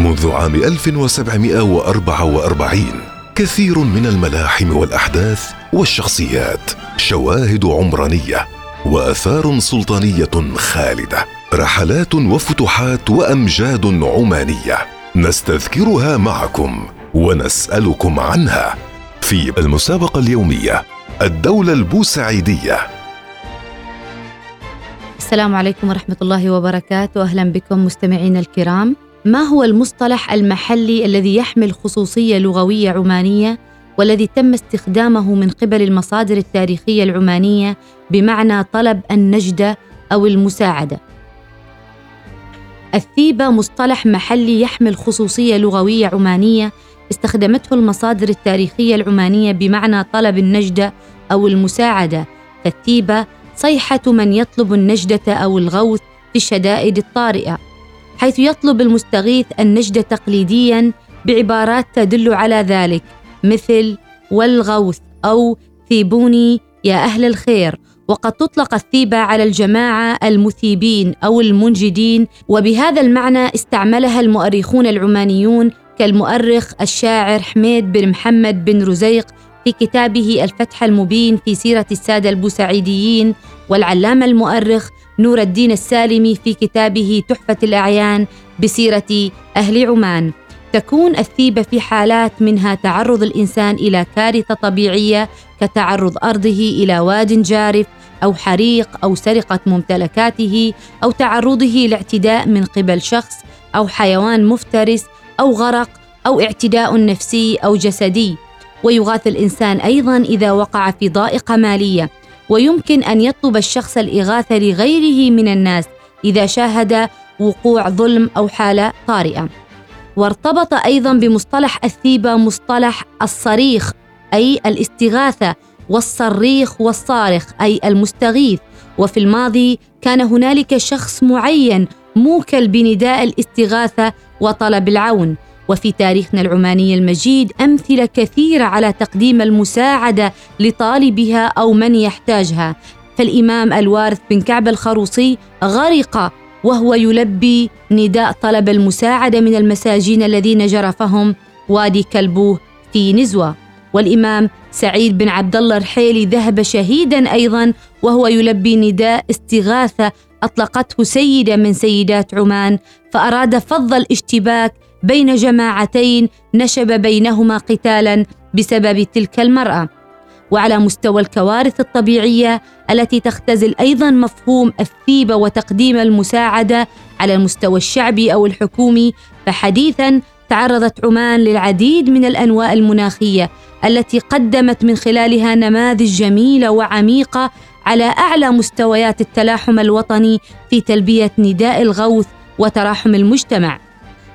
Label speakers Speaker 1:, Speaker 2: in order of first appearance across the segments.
Speaker 1: منذ عام 1744 كثير من الملاحم والأحداث والشخصيات شواهد عمرانية وآثار سلطانية خالدة رحلات وفتوحات وأمجاد عمانية نستذكرها معكم ونسألكم عنها في المسابقة اليومية الدولة البوسعيدية.
Speaker 2: السلام عليكم ورحمة الله وبركاته. أهلا بكم مستمعينا الكرام. ما هو المصطلح المحلي الذي يحمل خصوصية لغوية عمانية والذي تم استخدامه من قبل المصادر التاريخية العمانية بمعنى طلب النجدة أو المساعدة؟ الثيبة مصطلح محلي يحمل خصوصية لغوية عمانية استخدمته المصادر التاريخية العمانية بمعنى طلب النجدة أو المساعدة. فالثيبة صيحة من يطلب النجدة أو الغوث في الشدائد الطارئة. حيث يطلب المستغيث النجدة تقليديا بعبارات تدل على ذلك مثل والغوث أو ثيبوني يا أهل الخير وقد تطلق الثيبة على الجماعة المثيبين أو المنجدين وبهذا المعنى استعملها المؤرخون العمانيون كالمؤرخ الشاعر حميد بن محمد بن رزيق في كتابه الفتح المبين في سيرة السادة البوسعيديين والعلامة المؤرخ نور الدين السالمي في كتابه تحفة الأعيان بسيرة أهل عمان. تكون الثيبة في حالات منها تعرض الإنسان إلى كارثة طبيعية كتعرض أرضه إلى واد جارف أو حريق أو سرقة ممتلكاته أو تعرضه لاعتداء من قبل شخص أو حيوان مفترس أو غرق أو اعتداء نفسي أو جسدي. ويغاث الإنسان أيضا إذا وقع في ضائقة مالية. ويمكن أن يطلب الشخص الإغاثة لغيره من الناس إذا شاهد وقوع ظلم أو حالة طارئة. وارتبط أيضا بمصطلح الثيبة مصطلح الصريخ أي الاستغاثة والصريخ والصارخ أي المستغيث. وفي الماضي كان هنالك شخص معين موكل بنداء الاستغاثة وطلب العون. وفي تاريخنا العماني المجيد أمثلة كثيرة على تقديم المساعدة لطالبها أو من يحتاجها. فالإمام الوارث بن كعب الخروصي غرق وهو يلبي نداء طلب المساعدة من المساجين الذين جرفهم وادي كلبوه في نزوة. والإمام سعيد بن عبد الله الرحيلي ذهب شهيدا أيضا وهو يلبي نداء استغاثة أطلقته سيدة من سيدات عمان فأراد فض الاشتباك بين جماعتين نشب بينهما قتالا بسبب تلك المرأة. وعلى مستوى الكوارث الطبيعية التي تختزل أيضا مفهوم الثيبه وتقديم المساعدة على المستوى الشعبي أو الحكومي فحديثا تعرضت عمان للعديد من الأنواء المناخية التي قدمت من خلالها نماذج جميلة وعميقة على أعلى مستويات التلاحم الوطني في تلبية نداء الغوث وتراحم المجتمع.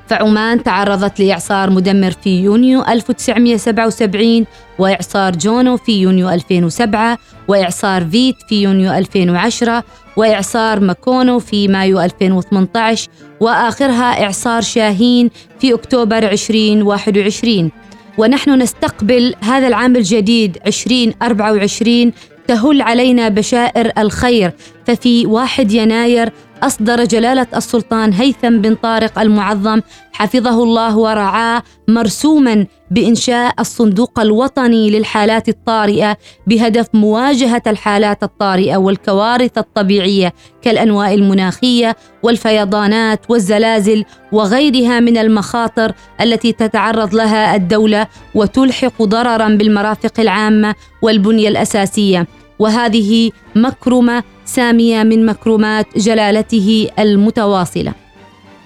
Speaker 2: فعمان تعرضت لإعصار مدمر في يونيو 1977 وإعصار جونو في يونيو 2007 وإعصار فيت في يونيو 2010 وإعصار ماكونو في مايو 2018 وآخرها إعصار شاهين في أكتوبر 2021 ونحن نستقبل هذا العام الجديد 2024 تهل علينا بشائر الخير. ففي 1 يناير أصدر جلالة السلطان هيثم بن طارق المعظم حفظه الله ورعاه مرسوما بإنشاء الصندوق الوطني للحالات الطارئة بهدف مواجهة الحالات الطارئة والكوارث الطبيعية كالأنواء المناخية والفيضانات والزلازل وغيرها من المخاطر التي تتعرض لها الدولة وتلحق ضررا بالمرافق العامة والبنية الأساسية. وهذه مكرمة سامية من مكرمات جلالته المتواصلة.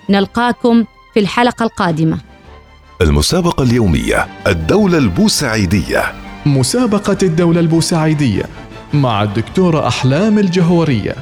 Speaker 2: نلقاكم في الحلقة القادمة.
Speaker 1: المسابقة اليومية الدولة البوسعيدية.
Speaker 3: مسابقة الدولة البوسعيدية مع الدكتورة أحلام الجهورية.